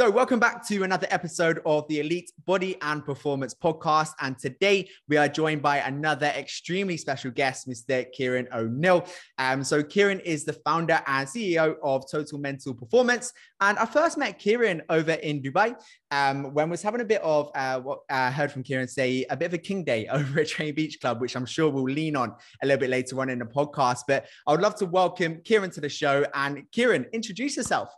So, welcome back to another episode of the Elite Body and Performance Podcast. And today we are joined by another extremely special guest, Mr. Kyran O'Neill. Um, so, Kyran is the founder and CEO of Total Mental Performance. And I first met Kyran over in Dubai um, when was having a bit of uh, what I heard from Kyran say, a bit of a king day over at Train Beach Club, which I'm sure we'll lean on a little bit later on in the podcast. But I would love to welcome Kyran to the show. And Kyran, introduce yourself.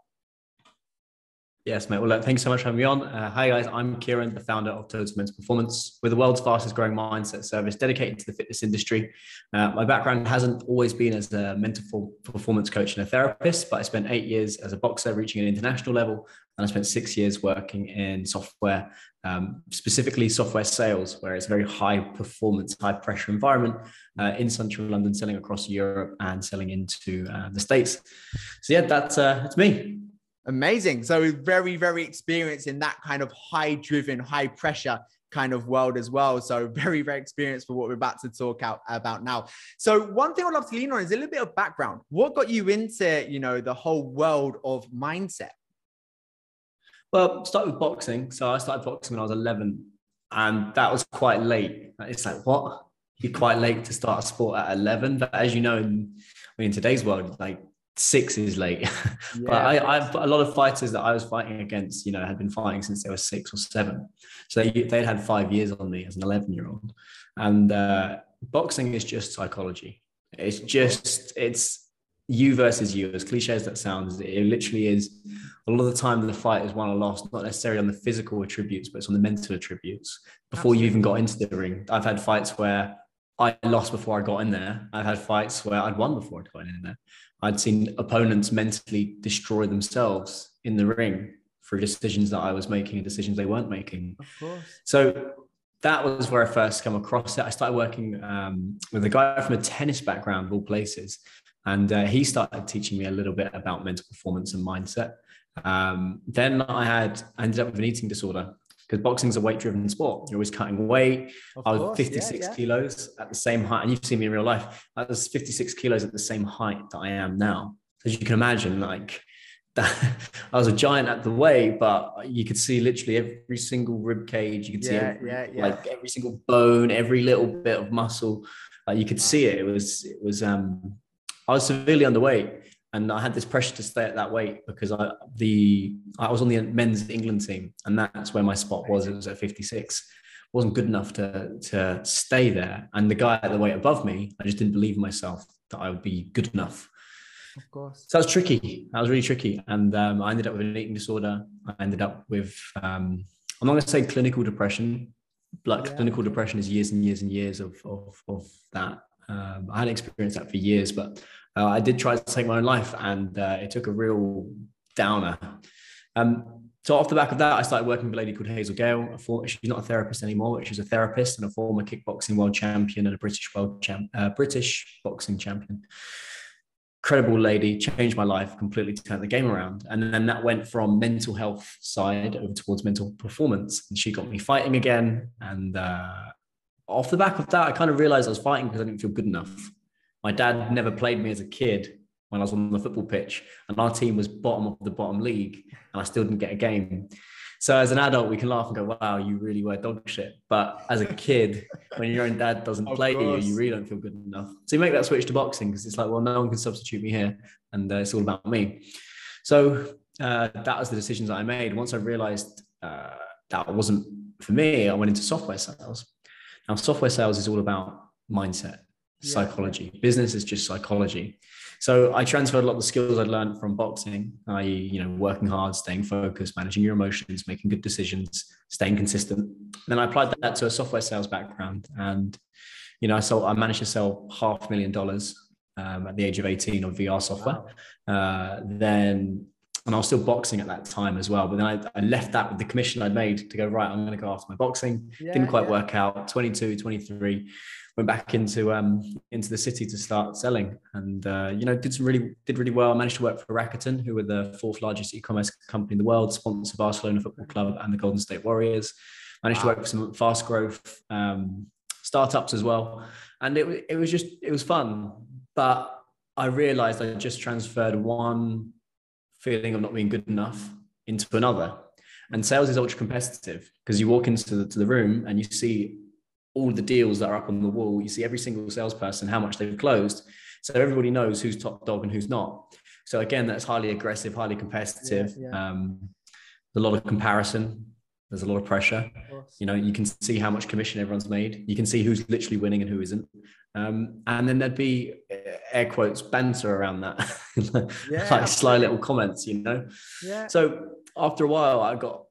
Yes, mate. Well, thanks so much for having me on. Uh, hi, guys. I'm Kyran, the founder of Total Mental Performance. We're the world's fastest growing mindset service dedicated to the fitness industry. Uh, my background hasn't always been as a mental performance coach and a therapist, but I spent eight years as a boxer, reaching an international level. And I spent six years working in software, um, specifically software sales, where it's a very high performance, high pressure environment uh, in central London, selling across Europe and selling into uh, the States. So, yeah, that's, uh, that's me. Amazing. So very, very experienced in that kind of high driven, high pressure kind of world as well. So very, very experienced for what we're about to talk out about now. So one thing I'd love to lean on is a little bit of background. What got you into, you know, the whole world of mindset? Well, start with boxing. So I started boxing when I was 11 and that was quite late. It's like, what? You're quite late to start a sport at 11. But as you know, in, I mean, in today's world, like six is late. Yeah. but I, I've a lot of fighters that I was fighting against, you know, had been fighting since they were six or seven. So they, they'd had five years on me as an 11 year old. And uh, boxing is just psychology. It's just, it's you versus you, as cliche as that sounds. It literally is a lot of the time the fight is won or lost, not necessarily on the physical attributes, but it's on the mental attributes. Before Absolutely. you even got into the ring, I've had fights where I lost before I got in there. I've had fights where I'd won before I'd got in there. I'd seen opponents mentally destroy themselves in the ring through decisions that I was making and decisions they weren't making. Of course. So that was where I first come across it. I started working um, with a guy from a tennis background, of all places, and uh, he started teaching me a little bit about mental performance and mindset. Um, then I had I ended up with an eating disorder, because boxing's a weight driven sport. You're always cutting weight. Of I was course, 56 yeah, yeah. kilos at the same height, and you've seen me in real life. I was 56 kilos at the same height that I am now. As you can imagine, like that, I was a giant at the weight, but you could see literally every single rib cage. You could see every, like every single bone, every little bit of muscle. Like you could see it. It was, it was, um, I was severely underweight and I had this pressure to stay at that weight because I the I was on the men's England team, and that's where my spot was. It was at 56. wasn't good enough to to stay there, and the guy at the weight above me, I just didn't believe myself that I would be good enough. Of course. So that was tricky. That was really tricky, and um, I ended up with an eating disorder. I ended up with um, I'm not going to say clinical depression. Like yeah. clinical depression is years and years and years of of, of that. Um, I hadn't experienced that for years, but uh, I did try to take my own life, and uh, it took a real downer. Um, so off the back of that, I started working with a lady called Hazel Gale. Former, she's not a therapist anymore, but she's a therapist and a former kickboxing world champion and a British world champ, uh, British boxing champion. Incredible lady, changed my life, completely turned the game around. And then that went from mental health side over towards mental performance. And she got me fighting again. And uh, off the back of that, I kind of realized I was fighting because I didn't feel good enough. My dad never played me as a kid when I was on the football pitch, and our team was bottom of the bottom league, and I still didn't get a game. So as an adult, we can laugh and go, "Wow, you really were dog shit." But as a kid, when your own dad doesn't of play course. you, you really don't feel good enough. So you make that switch to boxing because it's like, well, no one can substitute me here, and uh, it's all about me. So uh, that was the decisions that I made. Once I realized uh, that wasn't for me, I went into software sales. Now, software sales is all about mindset psychology. Yeah. Business is just psychology. So I transferred a lot of the skills I'd learned from boxing, i.e., you know, working hard, staying focused, managing your emotions, making good decisions, staying consistent. Then I applied that to a software sales background, and you know, I sold, I managed to sell half a million dollars um, at the age of 18 of VR software. Wow. Uh, then and I was still boxing at that time as well. But then I, I, left that with the commission I'd made to go, right, I'm going to go after my boxing. Yeah, Didn't quite yeah. work out. 22, 23 went back into um, into the city to start selling, and uh, you know did some really did really well. I managed to work for Rakuten, who were the fourth largest e-commerce company in the world, sponsor of Barcelona Football Club and the Golden State Warriors. Managed wow. to work for some fast growth um, startups as well, and it it was just it was fun, but I realized I just transferred one feeling of not being good enough into another. And sales is ultra competitive because you walk into the, to the room and you see all the deals that are up on the wall. You see every single salesperson, how much they've closed. So everybody knows who's top dog and who's not. So again, that's highly aggressive, highly competitive. Yeah, yeah. Um, a lot of comparison. There's a lot of pressure. Of you know, you can see how much commission everyone's made. You can see who's literally winning and who isn't. Um, and then there'd be uh, air quotes banter around that, yeah, like sly little comments, you know. Yeah. So after a while, I got.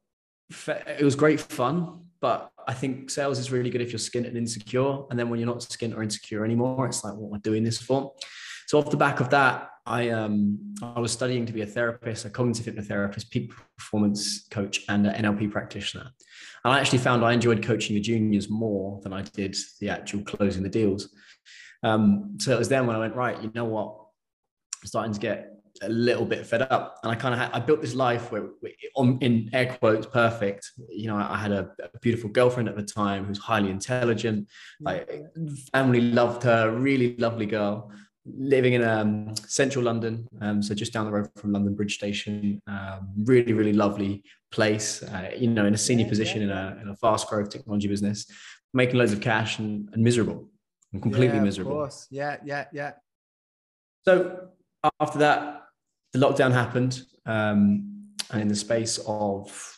It was great fun, but I think sales is really good if you're skint and insecure. And then when you're not skint or insecure anymore, it's like, what am I doing this for? So off the back of that, I um I was studying to be a therapist, a cognitive hypnotherapist, peak performance coach, and an NLP practitioner. And I actually found I enjoyed coaching the juniors more than I did the actual closing the deals. Um, so it was then when I went right. You know what? I'm starting to get a little bit fed up, and I kind of had I built this life where, on in air quotes, perfect. You know, I had a, a beautiful girlfriend at the time who's highly intelligent. Like family loved her, really lovely girl living in um, central London, um, so just down the road from London Bridge Station. Um, really, really lovely place. Uh, you know, in a senior position in a in a fast growth technology business, making loads of cash and, and miserable, and completely yeah, miserable. Of course, yeah, yeah, yeah. So after that, the lockdown happened, um, and in the space of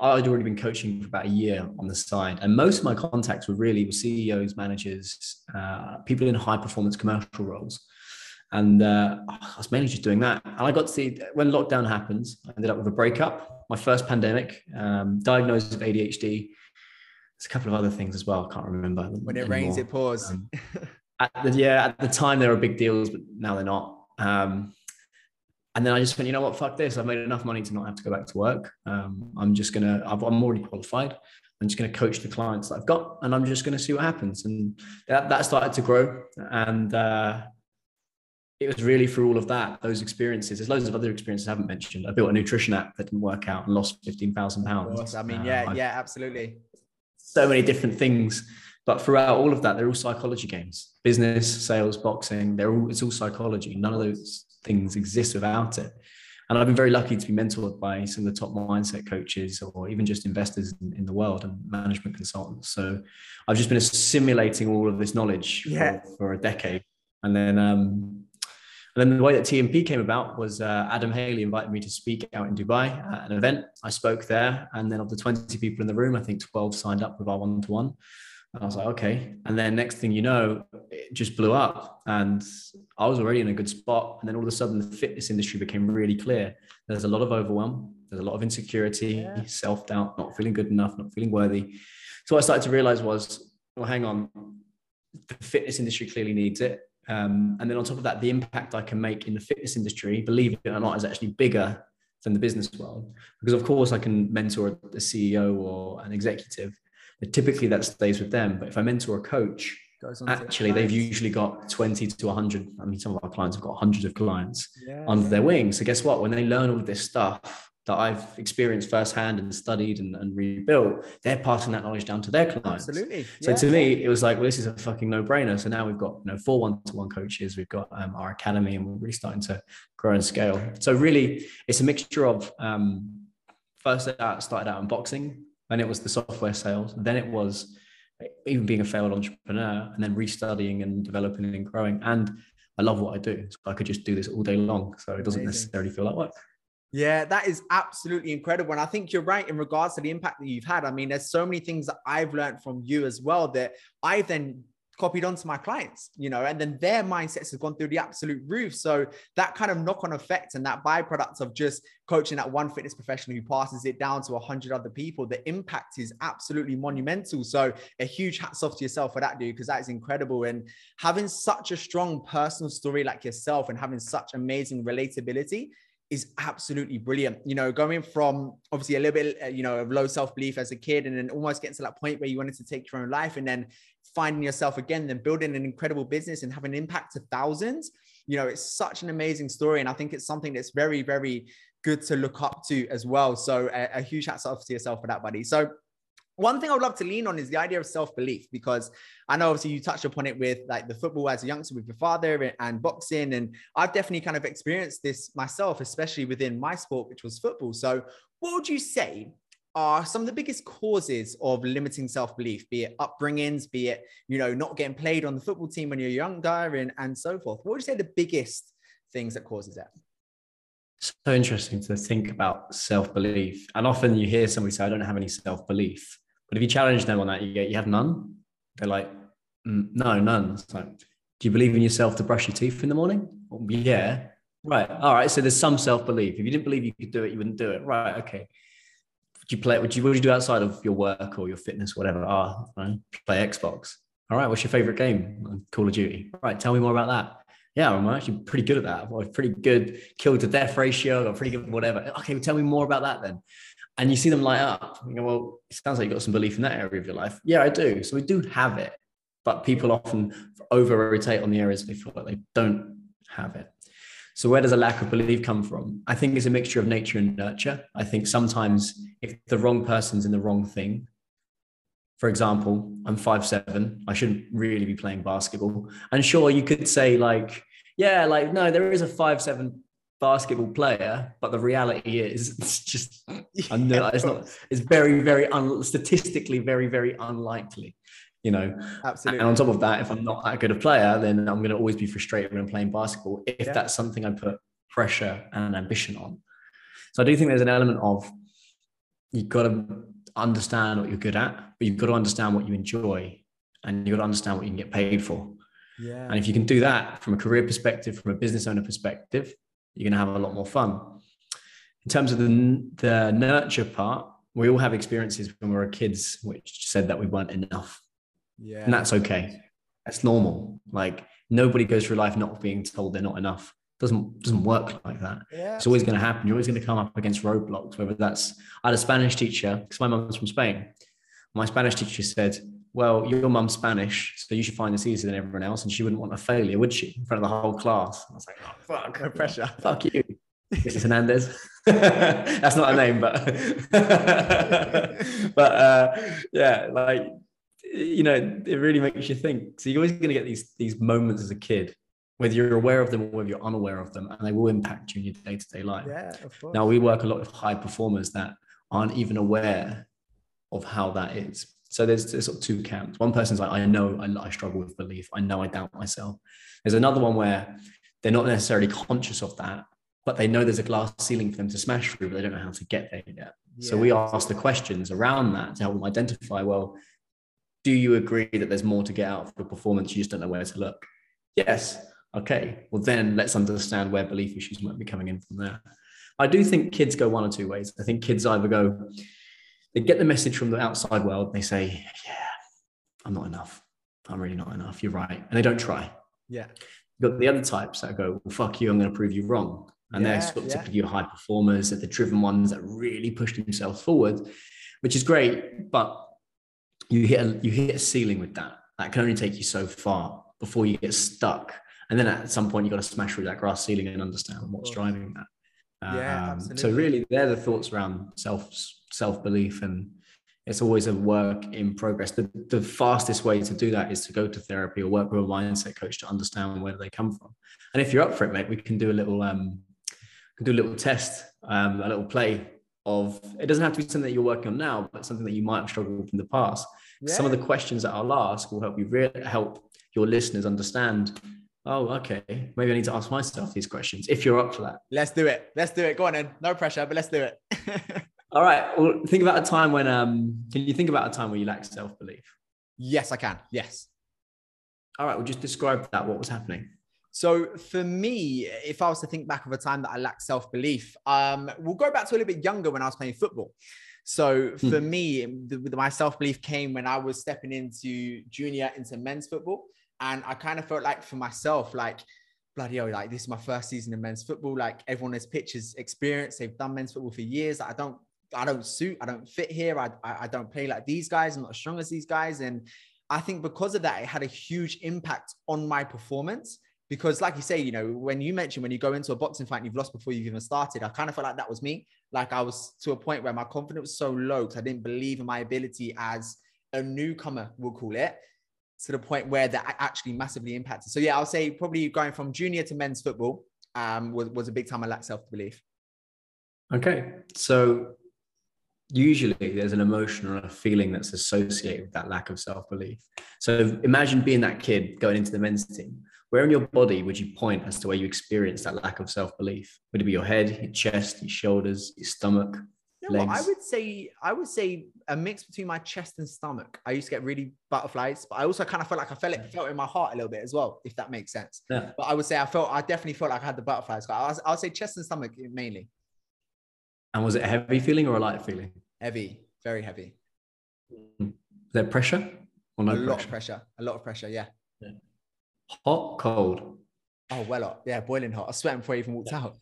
I'd already been coaching for about a year on the side, and most of my contacts were really with CEOs, managers, uh, people in high performance commercial roles. And uh, I was mainly just doing that. And I got to see when lockdown happens, I ended up with a breakup, my first pandemic, um, diagnosed with ADHD. There's a couple of other things as well. I can't remember. When it anymore. rains, it pours. Um, at the, yeah, at the time they were big deals, but now they're not. Um, and then I just went, you know what, fuck this. I've made enough money to not have to go back to work. Um, I'm just gonna, i am already qualified. I'm just gonna coach the clients that I've got, and I'm just gonna see what happens. And that that started to grow, and uh, it was really through all of that, those experiences. There's loads of other experiences I haven't mentioned. I built a nutrition app that didn't work out and lost fifteen thousand pounds. I mean, yeah, um, yeah, absolutely. So many different things, but throughout all of that, they're all psychology games. Business, sales, boxing. They're all it's all psychology. None of those things exist without it. And I've been very lucky to be mentored by some of the top mindset coaches or even just investors in, in the world and management consultants. So I've just been assimilating all of this knowledge yeah. for, for, a decade. And then, um, and then the way that TMP came about was uh, Adam Haley invited me to speak out in Dubai at an event. I spoke there, and then of the 20 people in the room, I think 12 signed up with our one to one. And I was like, okay. And then next thing you know, it just blew up. And I was already in a good spot. And then all of a sudden, the fitness industry became really clear. There's a lot of overwhelm, there's a lot of insecurity, yeah. self doubt, not feeling good enough, not feeling worthy. So what I started to realize was, well, hang on, the fitness industry clearly needs it. Um, and then on top of that, the impact I can make in the fitness industry, believe it or not, is actually bigger than the business world. Because of course, I can mentor a CEO or an executive, typically that stays with them. But if I mentor a coach, actually they've usually got 20 to 100 i mean some of our clients have got hundreds of clients yeah. under their wing so guess what when they learn all this stuff that I've experienced firsthand and studied and, and, rebuilt, they're passing that knowledge down to their clients. Absolutely. So yeah. to me, it was like, well, this is a fucking no-brainer. So now we've got you know four one-to-one coaches, we've got um, our academy, and we're really starting to grow and scale. So really, it's a mixture of um, first out started out in boxing, and it was the software sales. Then it was even being a failed entrepreneur and then restudying and developing and growing. And I love what I do. So I could just do this all day long. So it doesn't Amazing. necessarily feel like work. Yeah, that is absolutely incredible. And I think you're right in regards to the impact that you've had. I mean, there's so many things that I've learned from you as well that I've then copied onto my clients, you know, and then their mindsets have gone through the absolute roof. So that kind of knock on effect and that byproduct of just coaching that one fitness professional who passes it down to a hundred other people, the impact is absolutely monumental. So a huge hats off to yourself for that, dude, because that is incredible. And having such a strong personal story like yourself and having such amazing relatability is absolutely brilliant. You know, going from obviously a little bit, uh, you know, of low self belief as a kid, and then almost getting to that point where you wanted to take your own life, and then finding yourself again, then building an incredible business and having an impact to thousands. You know, it's such an amazing story, and I think it's something that's very, very good to look up to as well. So a, a huge hats off to yourself for that, buddy. So one thing I would love to lean on is the idea of self belief because I know obviously you touched upon it with like the football as a youngster with your father and boxing. And I've definitely kind of experienced this myself, especially within my sport, which was football. So, what would you say are some of the biggest causes of limiting self-belief, be it upbringings, be it, you know, not getting played on the football team when you're younger and, and so forth. What would you say the biggest things that causes that? So interesting to think about self-belief. And often you hear somebody say, I don't have any self-belief. But if you challenge them on that, you get, you have none. They're like, mm, no, none. It's like, do you believe in yourself to brush your teeth in the morning? Well, yeah. Right. All right. So there's some self-belief. If you didn't believe you could do it, you wouldn't do it. Right. Okay would you play? Would you what would you do outside of your work or your fitness, whatever? Ah, right, play Xbox. All right, what's your favorite game? Call of Duty. All right, tell me more about that. Yeah, I'm actually pretty good at that. I'm pretty good kill to death ratio. I'm pretty good whatever. Okay, well, tell me more about that then. And you see them light up. You go, well, it sounds like you've got some belief in that area of your life. Yeah, I do. So we do have it, but people often over rotate on the areas they feel like they don't have it. So where does a lack of belief come from? I think it's a mixture of nature and nurture. I think sometimes if the wrong person's in the wrong thing, for example, I'm five seven, I shouldn't really be playing basketball. And sure, you could say like, yeah, like no, there is a five seven basketball player, but the reality is it's just I know it's not. It's very, very un, statistically very, very unlikely you know absolutely and on top of that if i'm not that good a player then i'm going to always be frustrated when i'm playing basketball if yeah. that's something i put pressure and ambition on. So i do think there's an element of you've got to understand what you're good at but you've got to understand what you enjoy and you've got to understand what you can get paid for. Yeah. And if you can do that from a career perspective from a business owner perspective you're going to have a lot more fun. In terms of the, the nurture part we all have experiences when we were kids which said that we weren't enough yeah. And that's okay. That's normal. Like nobody goes through life not being told they're not enough. Doesn't doesn't work like that. Yeah, it's always going to happen. You're always going to come up against roadblocks. Whether that's I had a Spanish teacher because my mum's from Spain. My Spanish teacher said, "Well, your mum's Spanish, so you should find this easier than everyone else." And she wouldn't want a failure, would she, in front of the whole class? I was like, "Oh fuck, no pressure. Fuck you." Mrs. Hernandez. That's not a name, but but uh, yeah, like you know, it really makes you think. So you're always going to get these these moments as a kid, whether you're aware of them or whether you're unaware of them, and they will impact you in your day to day life. Yeah, of course. Now we work a lot with high performers that aren't even aware of how that is. So there's, there's sort of two camps. One person's like, I know I, I struggle with belief. I know I doubt myself. There's another one where they're not necessarily conscious of that, but they know there's a glass ceiling for them to smash through, but they don't know how to get there yet. Yeah. So we ask the questions around that to help them identify, well, do you agree that there's more to get out of the performance? You just don't know where to look. Yes. Okay. Well, then let's understand where belief issues might be coming in from there. I do think kids go one or two ways. I think kids either go, they get the message from the outside world. They say, yeah, I'm not enough. I'm really not enough. You're right. And they don't try. Yeah. You've got the other types that go, well, fuck you. I'm going to prove you wrong. And yeah, they're sort of yeah. typically high performers, they're the driven ones that really push themselves forward, which is great. But you hit a, you hit a ceiling with that. That can only take you so far before you get stuck. And then at some point, you got to smash through that glass ceiling and understand what's driving that. Yeah, um, so really, they're the thoughts around self self belief, and it's always a work in progress. The, the fastest way to do that is to go to therapy or work with a mindset coach to understand where they come from. And if you're up for it, mate, we can do a little um, can do a little test, um, a little play of it doesn't have to be something that you're working on now, but something that you might have struggled with in the past. Yeah. Some of the questions that I'll ask will help you re- help your listeners understand. Oh, okay. Maybe I need to ask myself these questions if you're up for that. Let's do it. Let's do it. Go on then. No pressure, but let's do it. All right. Well, think about a time when um can you think about a time where you lack self-belief? Yes, I can. Yes. All right. Well, just describe that. What was happening? So for me, if I was to think back of a time that I lacked self-belief, um, we'll go back to a little bit younger when I was playing football. So hmm. for me, the, my self-belief came when I was stepping into junior into men's football. And I kind of felt like for myself, like, bloody hell, like this is my first season in men's football. Like everyone has pitches experience. They've done men's football for years. I don't, I don't suit, I don't fit here. I, I, I don't play like these guys. I'm not as strong as these guys. And I think because of that, it had a huge impact on my performance because like you say you know when you mentioned when you go into a boxing fight and you've lost before you've even started i kind of felt like that was me. Like i was to a point where my confidence was so low because i didn't believe in my ability as a newcomer we'll call it to the point where that actually massively impacted. So yeah i'll say probably going from junior to men's football um, was, was a big time i lacked self-belief. Okay so usually there's an emotion or a feeling that's associated with that lack of self-belief. So imagine being that kid going into the men's team where in your body would you point as to where you experience that lack of self-belief would it be your head your chest your shoulders your stomach you know I would say I would say a mix between my chest and stomach. I used to get really butterflies, but I also kind of felt like I felt it felt in my heart a little bit as well, if that makes sense. Yeah. But I would say I felt I definitely felt like I had the butterflies. I was, I'll say chest and stomach mainly. And was it a heavy feeling or a light feeling? Heavy, very heavy. Hmm. Is there pressure or no a pressure? lot of pressure. A lot of pressure, yeah. yeah. Hot, cold. Oh, well hot. Yeah, boiling hot. I was sweating before I even walked yeah. out.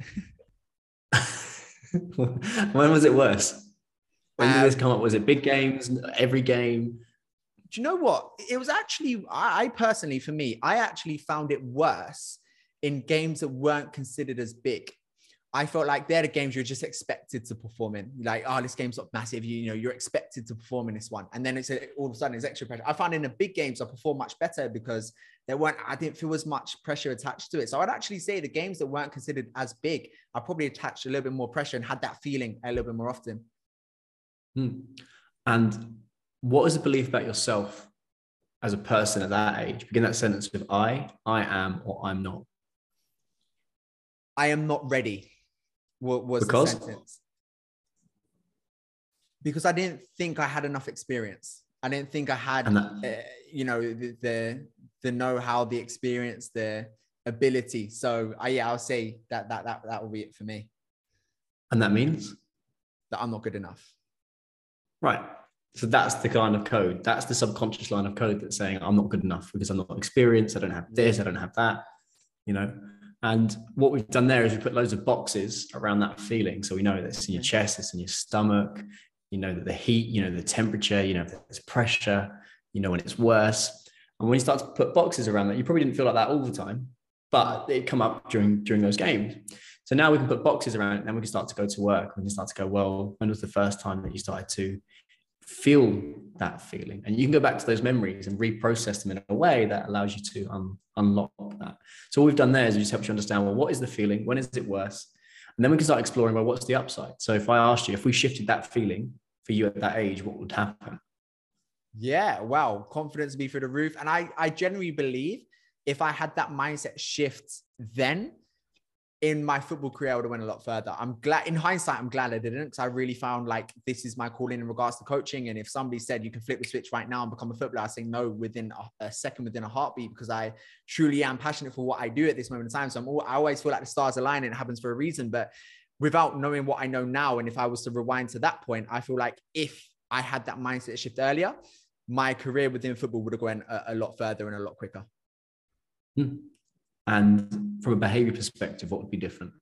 when was it worse? When did um, this come up? Was it big games, every game? Do you know what? It was actually, I, I personally, for me, I actually found it worse in games that weren't considered as big. I felt like they're the games you're just expected to perform in. Like, oh, this game's not massive. You, you know, you're expected to perform in this one. And then it's a, all of a sudden it's extra pressure. I found in the big games I perform much better because there weren't, I didn't feel as much pressure attached to it. So I'd actually say the games that weren't considered as big, I probably attached a little bit more pressure and had that feeling a little bit more often. Hmm. And what is the belief about yourself as a person at that age? Begin that sentence with I, I am, or I'm not. I am not ready was because? the sentence. Because I didn't think I had enough experience. I didn't think I had, that, uh, you know, the, the the know-how, the experience, the ability. So I, yeah, I'll say that that that that will be it for me. And that means that I'm not good enough. Right. So that's the kind of code. That's the subconscious line of code that's saying I'm not good enough because I'm not experienced. I don't have this. I don't have that. You know. And what we've done there is we put loads of boxes around that feeling. So we know that it's in your chest, it's in your stomach, you know that the heat, you know, the temperature, you know, there's pressure, you know, when it's worse. And when you start to put boxes around that, you probably didn't feel like that all the time, but it come up during during those games. So now we can put boxes around it, and then we can start to go to work. We can start to go, well, when was the first time that you started to feel that feeling. And you can go back to those memories and reprocess them in a way that allows you to um, unlock that. So what we've done there is we just helped you understand well what is the feeling? When is it worse? And then we can start exploring well what's the upside? So if i asked you if we shifted that feeling for you at that age what would happen? Yeah wow. Confidence be through the roof. And i i genuinely believe if i had that mindset shift then in my football career, I would have went a lot further. I'm glad in hindsight, I'm glad I didn't because I really found like this is my calling in regards to coaching. And if somebody said you can flip the switch right now and become a footballer, I say no within a, a, second, within a heartbeat, because I truly am passionate for what I do at this moment in time. So I'm all, I always feel like the stars align and it happens for a reason. But without knowing what I know now, and if I was to rewind to that point, I feel like if I had that mindset shift earlier, my career within football would have gone a, a lot further and a lot quicker. Hmm. And from a behavior perspective, what would be different?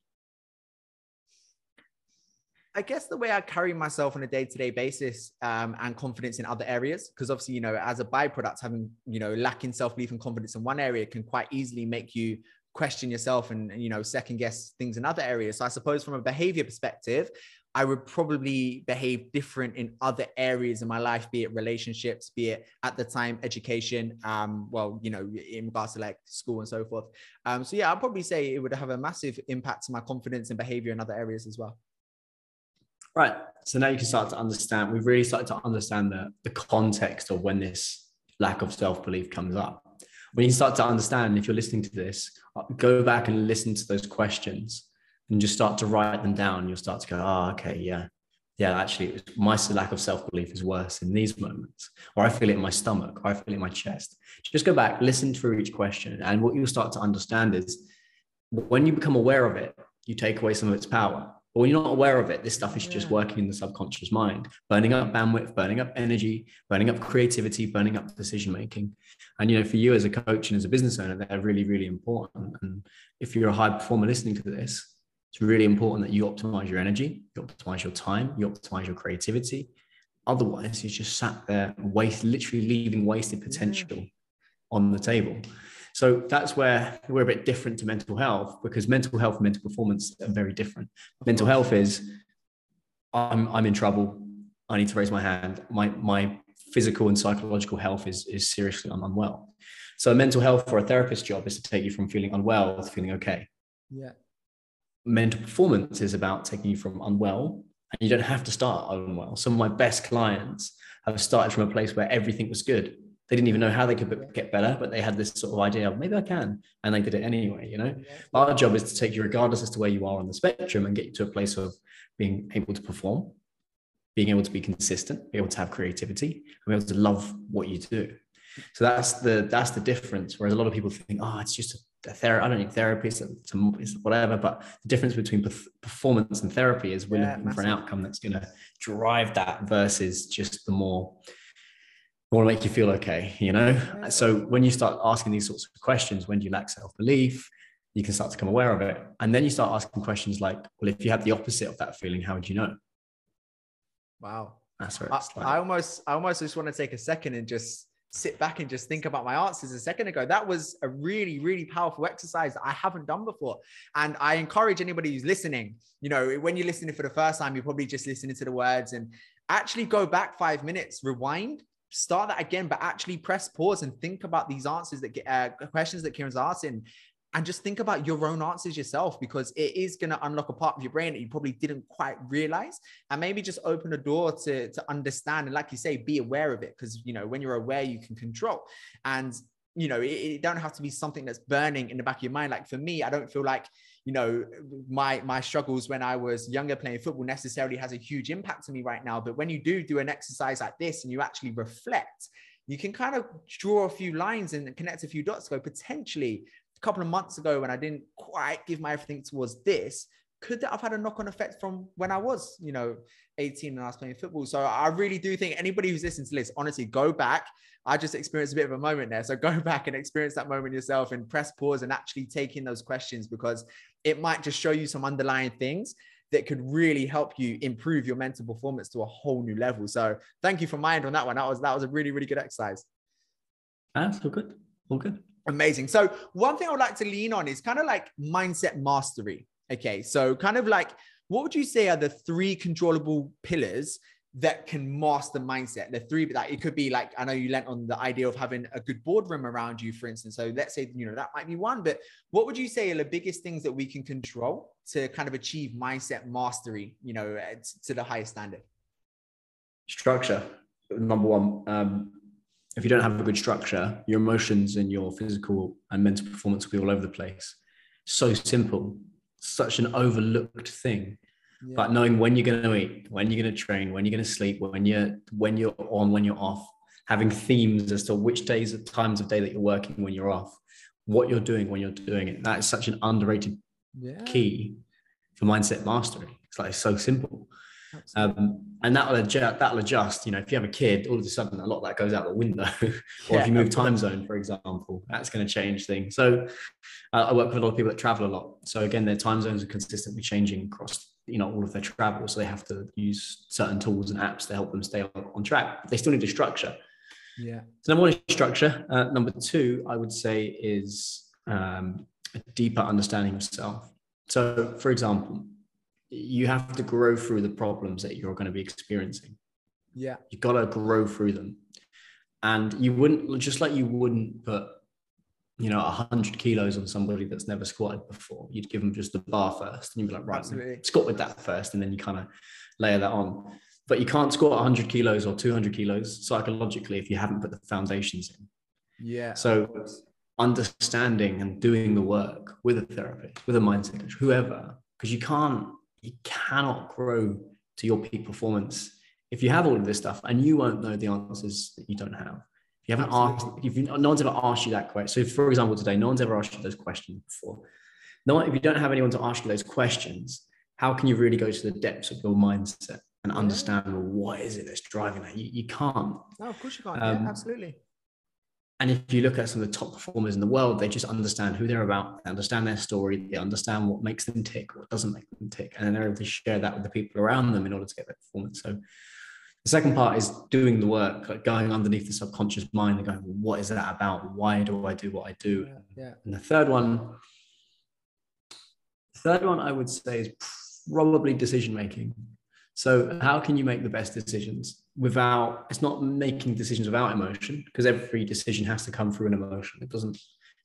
I guess the way I carry myself on a day-to-day basis um, and confidence in other areas, because obviously, you know, as a byproduct, having, you know, lacking self-belief and confidence in one area can quite easily make you question yourself and, you know, second guess things in other areas. So I suppose from a behavior perspective, I would probably behave different in other areas in my life, be it relationships, be it at the time education, um, well, you know, in regards to like school and so forth. Um, so yeah, I'd probably say it would have a massive impact to my confidence and behavior in other areas as well. Right. So now you can start to understand, we've really started to understand the, the context of when this lack of self-belief comes up. When you start to understand, if you're listening to this, go back and listen to those questions and just start to write them down, you'll start to go, oh, okay, yeah, yeah, actually, my lack of self belief is worse in these moments, or I feel it in my stomach, or I feel it in my chest. Just go back, listen through each question. And what you'll start to understand is when you become aware of it, you take away some of its power. But when you're not aware of it, this stuff is yeah. just working in the subconscious mind, burning up bandwidth, burning up energy, burning up creativity, burning up decision making. And you know, for you as a coach and as a business owner, they're really, really important. And if you're a high performer listening to this, it's really important that you optimize your energy, you optimize your time, you optimize your creativity. Otherwise, you just sat there, waste, literally leaving wasted potential yeah. on the table. So that's where we're a bit different to mental health because mental health and mental performance are very different. Mental health is I'm, I'm in trouble. I need to raise my hand. My, my physical and psychological health is, is seriously I'm unwell. So mental health for a therapist job is to take you from feeling unwell to feeling okay. Yeah mental performance is about taking you from unwell And you don't have to start unwell. Some of my best clients have started from a place where everything was good. They didn't even know how they could get better, but they had this sort of idea of maybe I can, and they did it anyway. You know, our job is to take you regardless as to where you are on the spectrum and get you to a place of being able to perform, being able to be consistent, be able to have creativity, and be able to love what you do. So that's the that's the difference. Whereas a lot of people think, oh, it's just a, therapy. I don't need therapy. It's, a, it's, whatever. But the difference between performance and therapy is we're yeah, looking for an outcome that's going to drive that versus just the more want to make you feel okay. You know. Yeah. So when you start asking these sorts of questions, when do you lack self belief? You can start to become aware of it, and then you start asking questions like, "Well, if you had the opposite of that feeling, how would you know?" Wow. That's where I, like. I almost, I almost just want to take a second and just sit back and just think about my answers a second ago. That was a really, really powerful exercise that I haven't done before. And I encourage anybody who's listening, you know, when you're listening for the first time, you're probably just listening to the words and actually go back five minutes, rewind, start that again, but actually press pause and think about these answers that uh, questions that Kyran's asking and just think about your own answers yourself because it is going to unlock a part of your brain that you probably didn't quite realize and maybe just open a door to to understand and like you say be aware of it because you know when you're aware you can control. And you know it, it don't have to be something that's burning in the back of your mind. Like for me i don't feel like you know my my struggles when i was younger playing football necessarily has a huge impact on me right now. But when you do do an exercise like this and you actually reflect you can kind of draw a few lines and connect a few dots go potentially a couple of months ago when I didn't quite give my everything towards this, could that have had a knock-on effect from when I was, you know, 18 and I was playing football? So I really do think anybody who's listening to this, honestly, go back. I just experienced a bit of a moment there. So go back and experience that moment yourself and press pause and actually take in those questions because it might just show you some underlying things that could really help you improve your mental performance to a whole new level. So thank you for mind on that one. That was that was a really, really good exercise. That's all good. All good. Amazing. So one thing I would like to lean on is kind of like mindset mastery. Okay. So kind of like, what would you say are the three controllable pillars that can master mindset? The three, like it could be like, I know you lent on the idea of having a good boardroom around you, for instance. So let's say, you know, that might be one, but what would you say are the biggest things that we can control to kind of achieve mindset mastery, you know, to the highest standard? Structure, number one. Um, if you don't have a good structure, your emotions and your physical and mental performance will be all over the place. So simple, such an overlooked thing. Yeah. But knowing when you're going to eat, when you're going to train, when you're going to sleep, when you're when you're on, when you're off, having themes as to which days, of times of day that you're working when you're off, what you're doing when you're doing it. That is such an underrated yeah. key for mindset mastery. It's like it's so simple. Um, and that'll adjust, that'll adjust. You know, if you have a kid, all of a sudden a lot of that goes out the window. or yeah. if you move time zone, for example, that's going to change things. So uh, I work with a lot of people that travel a lot. So again, their time zones are consistently changing across you know all of their travel. So they have to use certain tools and apps to help them stay on, on track. But they still need a structure. Yeah. So number one is structure. Uh, number two, I would say, is um, a deeper understanding of self. So, for example, you have to grow through the problems that you're going to be experiencing. Yeah. You've got to grow through them. And you wouldn't, just like you wouldn't put, you know, 100 kilos on somebody that's never squatted before. You'd give them just the bar first and you'd be like, right, Absolutely. squat with that first. And then you kind of layer that on. But you can't squat 100 kilos or 200 kilos psychologically if you haven't put the foundations in. Yeah. So understanding and doing the work with a therapist, with a mindset coach, whoever, because you can't you cannot grow to your peak performance if you have all of this stuff and you won't know the answers that you don't have. If you haven't asked, if you, no one's ever asked you that question. So, for example, today, no one's ever asked you those questions before. No, if you don't have anyone to ask you those questions, how can you really go to the depths of your mindset and understand well, what is it that's driving that? You, you can't. No, of course you can't. Um, yeah, absolutely. And if you look at some of the top performers in the world, they just understand who they're about, they understand their story, they understand what makes them tick, what doesn't make them tick, and then they're able to share that with the people around them in order to get their performance. So the second part is doing the work, like going underneath the subconscious mind and going, well, what is that about? Why do I do what I do? Yeah, yeah. And the third one, the third one I would say is probably decision making. So how can you make the best decisions? Without it's not making decisions without emotion because every decision has to come through an emotion it doesn't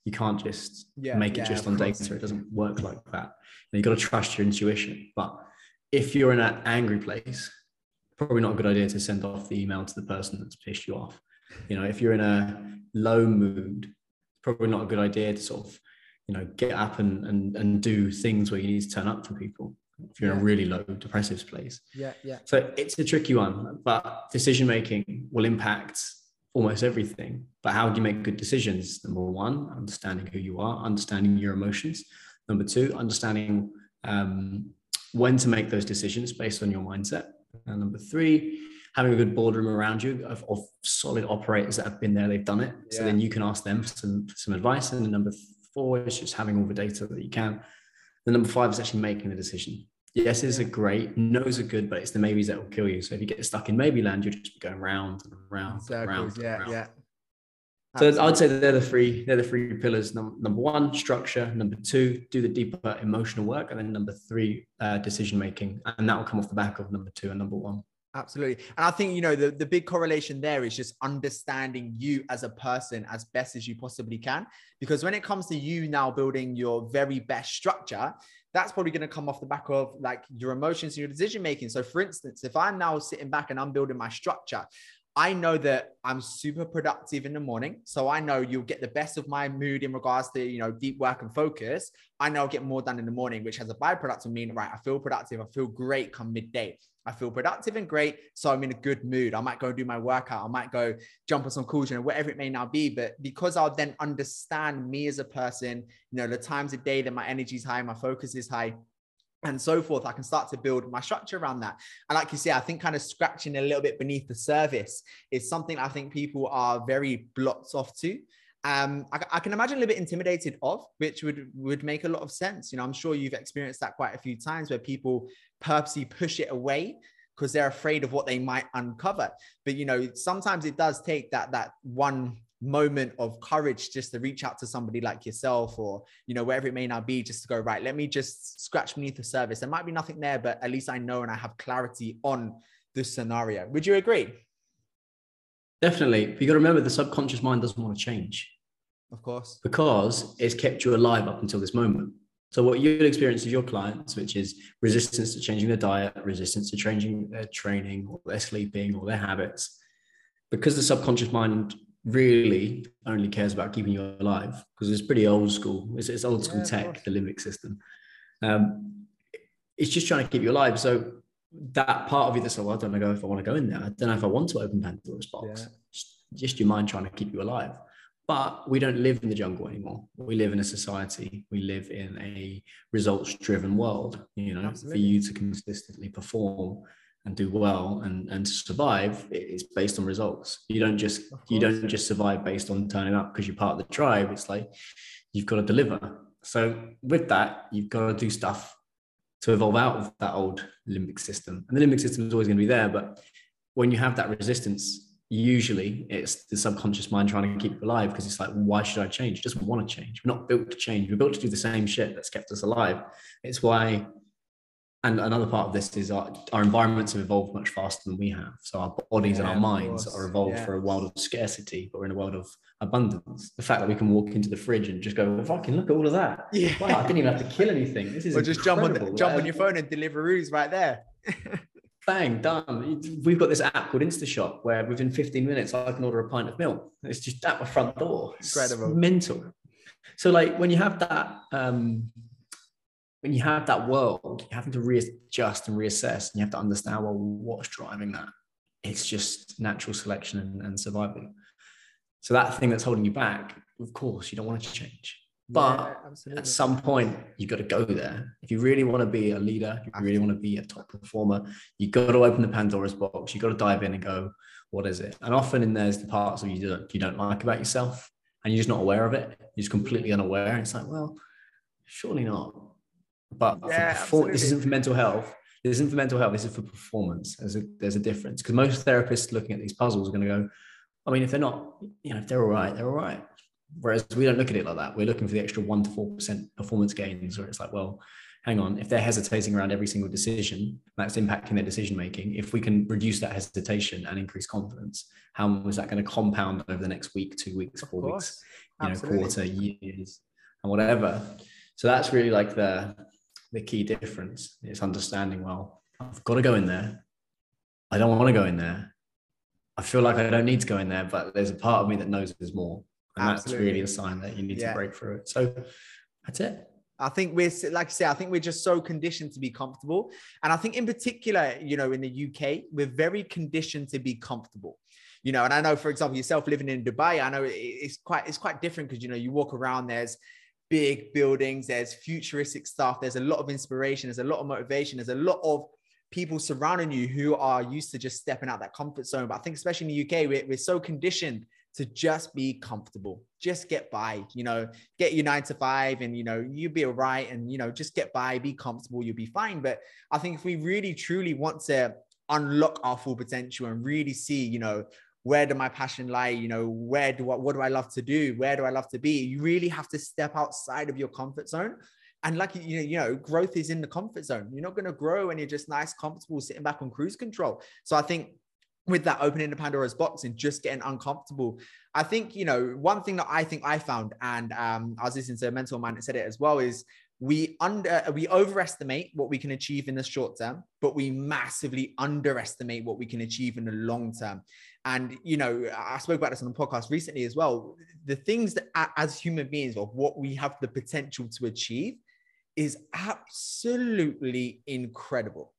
you can't just yeah, make it yeah, just on data it doesn't work like that you have got to trust your intuition but if you're in an angry place, probably not a good idea to send off the email to the person that's pissed you off. You know, if you're in a low mood, probably not a good idea to sort of, you know, get up and and and do things where you need to turn up for people. If you're in a really low depressive place. Yeah, yeah. So it's a tricky one, but decision making will impact almost everything. But how do you make good decisions? Number one, understanding who you are, understanding your emotions. Number two, understanding um, when to make those decisions based on your mindset. And number three, having a good boardroom around you of, of solid operators that have been there, they've done it. Yeah. So then you can ask them for some, for some advice. And number four is just having all the data that you can. The number five is actually making the decision. Yeses are great, no's are good, but it's the maybes that will kill you. So if you get stuck in maybe land, you're just going round and round, and round. Yeah, round. yeah. So I'd say they're the three, they're the three pillars. Number, number one, structure. Number two, do the deeper emotional work, and then number three, uh, decision making, and that will come off the back of number two and number one. Absolutely, and I think you know the the big correlation there is just understanding you as a person as best as you possibly can. Because when it comes to you now building your very best structure, that's probably going to come off the back of like your emotions and your decision making. So, for instance, if I'm now sitting back and I'm building my structure, I know that I'm super productive in the morning. So I know you'll get the best of my mood in regards to, you know, deep work and focus. I know I'll get more done in the morning, which has a byproduct of mean, right? I feel productive. I feel great come midday. I feel productive and great. So I'm in a good mood. I might go do my workout. I might go jump on some calls, you know, whatever it may now be. But because I'll then understand me as a person, you know, the times of day that my energy is high, my focus is high, and so forth, I can start to build my structure around that. And like you say, I think kind of scratching a little bit beneath the surface is something I think people are very blocked off to. Um, I, I, can imagine a little bit intimidated of, which would would make a lot of sense. You know, I'm sure you've experienced that quite a few times where people purposely push it away because they're afraid of what they might uncover. But you know, sometimes it does take that that one moment of courage just to reach out to somebody like yourself or you know wherever it may now be just to go right let me just scratch beneath the surface. There might be nothing there but at least i know and i have clarity on the scenario. Would you agree? Definitely. But you got to remember the subconscious mind doesn't want to change. Of course. Because it's kept you alive up until this moment. So what you'll experience with your clients which is resistance to changing their diet resistance to changing their training or their sleeping or their habits because the subconscious mind really only cares about keeping you alive because it's pretty old school. It's, it's old school yeah, tech, the limbic system. Um, it's just trying to keep you alive. So that part of you that's like, well, I don't know if I want to go in there. I don't know if I want to open Pandora's box. Yeah. Just, just your mind trying to keep you alive. But we don't live in the jungle anymore. We live in a society. We live in a results-driven world. You know, Absolutely. for you to consistently perform and do well and and survive it's based on results. You don't just you don't just survive based on turning up because you're part of the tribe. It's like you've got to deliver. So with that you've got to do stuff to evolve out of that old limbic system. And the limbic system is always going to be there but when you have that resistance usually it's the subconscious mind trying to keep you alive because it's like why should i change? It doesn't want to change. We're not built to change. We're built to do the same shit that's kept us alive. It's why and another part of this is our, our environments have evolved much faster than we have. So our bodies yeah, and our minds are evolved yeah. for a world of scarcity, but we're in a world of abundance. The fact that we can walk into the fridge and just go, well, fucking look at all of that. Yeah. Wow, I didn't even have to kill anything. This is or just jump on the, jump on your phone and Deliveroo's right there. Bang, done. We've got this app called InstaShop where within 15 minutes I can order a pint of milk. It's just at my front door. It's Incredible. mental. So like when you have that um when you have that world, you're having to readjust and reassess, and you have to understand well what's driving that. It's just natural selection and, and survival. So that thing that's holding you back, of course, you don't want to change. But yeah, at some point, you've got to go there. If you really want to be a leader, if you really want to be a top performer, you've got to open the Pandora's box. You've got to dive in and go, what is it? And often in there's the parts of you that you don't like about yourself, and you're just not aware of it. You're just completely unaware. And it's like, well, surely not. But yeah, perform- this isn't for mental health. This isn't for mental health. This is for performance. There's a, there's a difference because most therapists looking at these puzzles are going to go, I mean, if they're not, you know, if they're all right, they're all right. Whereas we don't look at it like that. We're looking for the extra one to four percent performance gains, where it's like, well, hang on, if they're hesitating around every single decision, that's impacting their decision making. If we can reduce that hesitation and increase confidence, how is that going to compound over the next week, two weeks, four weeks, you know, quarter, years, and whatever? So that's really like the the key difference is understanding well I've got to go in there. I don't want to go in there. I feel like I don't need to go in there, but there's a part of me that knows there's more. And Absolutely. that's really a sign that you need yeah. to break through it. So that's it. I think we're like I say, I think we're just so conditioned to be comfortable. And I think in particular, you know, in the UK, we're very conditioned to be comfortable. You know, and I know, for example, yourself living in Dubai, I know it's quite it's quite different because you know you walk around, there's big buildings, there's futuristic stuff, there's a lot of inspiration, there's a lot of motivation, there's a lot of people surrounding you who are used to just stepping out that comfort zone. But I think especially in the UK, we're, we're so conditioned to just be comfortable, just get by, you know, get your nine to five and, you know, you'll be all right. And, you know, just get by, be comfortable, you'll be fine. But I think if we really truly want to unlock our full potential and really see, you know, where do my passion lie? You know, where do what do I love to do? Where do I love to be? You really have to step outside of your comfort zone. And like you know, you know, growth is in the comfort zone. You're not going to grow when you're just nice, comfortable, sitting back on cruise control. So I think with that opening the Pandora's box and just getting uncomfortable. I think, you know, one thing that I think I found, and um, I was listening to a mentor man that said it as well, is we under we overestimate what we can achieve in the short term, but we massively underestimate what we can achieve in the long term. And you know, I spoke about this on the podcast recently as well. The things that as human beings of what we have the potential to achieve is absolutely incredible.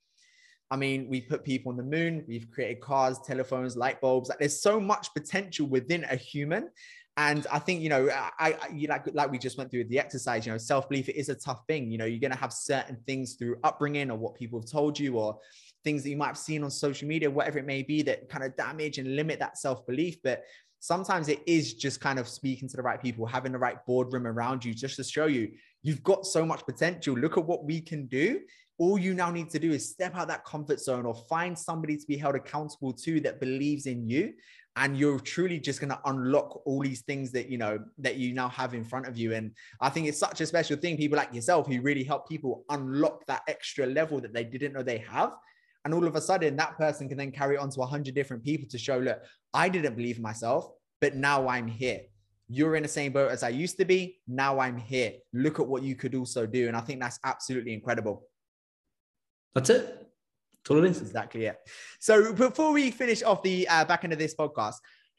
I mean, we put people on the moon, we've created cars, telephones, light bulbs. Like there's so much potential within a human. And I think, you know, I, I you like, like we just went through the exercise, you know, self-belief, it is a tough thing. You know, you're to have certain things through upbringing or what people have told you or things that you might have seen on social media, whatever it may be that kind of damage and limit that self-belief. But sometimes it is just kind of speaking to the right people, having the right boardroom around you just to show you you've got so much potential. Look at what we can do all you now need to do is step out that comfort zone or find somebody to be held accountable to that believes in you and you're truly just going to unlock all these things that you know that you now have in front of you. And i think it's such a special thing people like yourself who really help people unlock that extra level that they didn't know they have. And all of a sudden that person can then carry on to 100 different people to show look i didn't believe myself but now i'm here. You're in the same boat as i used to be. Now i'm here. Look at what you could also do. And i think that's absolutely incredible. That's it. All it is. Exactly it. So before we finish off the uh, back end of this podcast,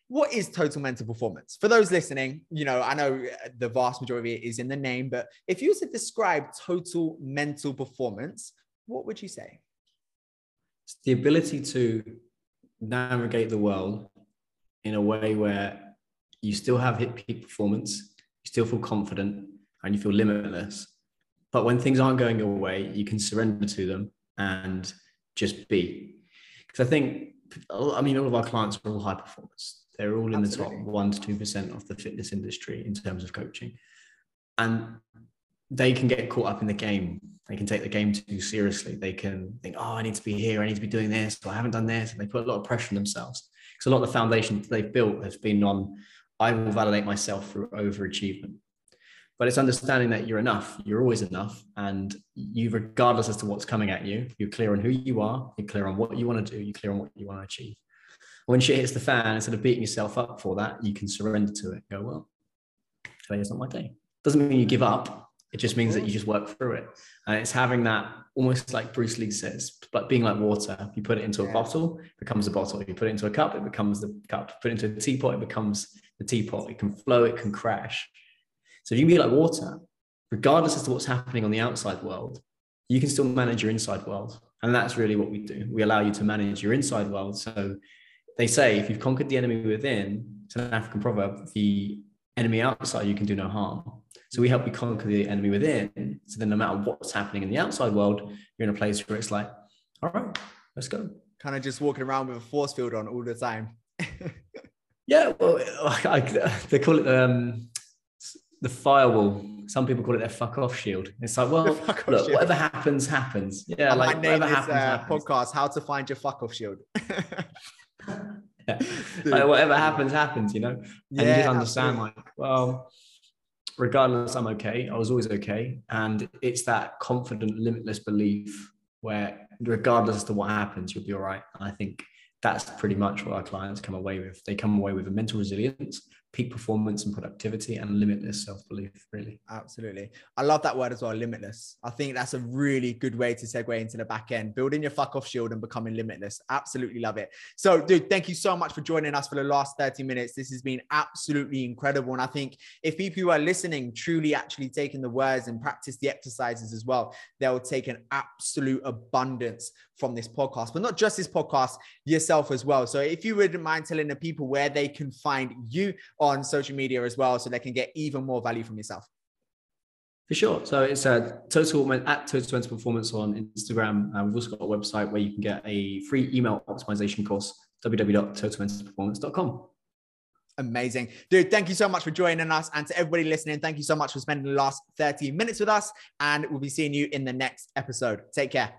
what is total mental performance? For those listening, you know, I know the vast majority of it is in the name, but if you were to describe total mental performance, what would you say? It's the ability to navigate the world in a way where you still have hit peak performance, you still feel confident, and you feel limitless. But when things aren't going your way, you can surrender to them and just be. Because I think, I mean, all of our clients are all high performers. They're all in Absolutely. the top one to two percent of the fitness industry in terms of coaching, and they can get caught up in the game. They can take the game too seriously. They can think, "Oh, I need to be here. I need to be doing this. I haven't done this," and they put a lot of pressure on themselves. Because a lot of the foundation they've built has been on, "I will validate myself through overachievement." But it's understanding that you're enough. You're always enough. And you regardless as to what's coming at you you're clear on who you are. You're clear on what you want to do. You're clear on what you want to achieve when shit hits the fan instead of beating yourself up for that you can surrender to it. Go well today is not my day. Doesn't mean you give up. It just means that you just work through it. And it's having that almost like bruce lee says but being like water. You put it into a bottle it becomes a bottle. You put it into a cup it becomes the cup. Put it into a teapot it becomes the teapot. It can flow it can crash so if you can be like water, regardless as to what's happening on the outside world, you can still manage your inside world. And that's really what we do. We allow you to manage your inside world. So they say if you've conquered the enemy within, it's an African proverb, the enemy outside you can do no harm. So we help you conquer the enemy within. So then no matter what's happening in the outside world, you're in a place where it's like, all right, let's go. Kind of just walking around with a force field on all the time. yeah, well, I, they call it um, the firewall. Some people call it their fuck off shield. It's like, well, look, shield. whatever happens, happens. Yeah, and like whatever is, happens, uh, happens. Podcast: How to find your fuck off shield. yeah. Like, whatever happens, happens. You know, and yeah, you just understand, absolutely. like, well, regardless, I'm okay. I was always okay, and it's that confident, limitless belief where, regardless to what happens, you'll be all right. And I think that's pretty much what our clients come away with. They come away with a mental resilience, peak performance and productivity, and limitless self belief, really. Absolutely. I love that word as well, limitless. I think that's a really good way to segue into the back end, building your fuck off shield and becoming limitless. Absolutely love it. So, dude, thank you so much for joining us for the last 30 minutes. This has been absolutely incredible. And I think if people who are listening truly actually taking the words and practice the exercises as well, they'll take an absolute abundance from this podcast, but not just this podcast, yourself as well. So if you wouldn't mind telling the people where they can find you on social media as well, so they can get even more value from yourself. For sure. So it's a total at total mental performance on Instagram. Uh, we've also got a website where you can get a free email optimization course, www.totalmentalperformance.com. Amazing. Dude, thank you so much for joining us. And to everybody listening, thank you so much for spending the last 30 minutes with us. And we'll be seeing you in the next episode. Take care.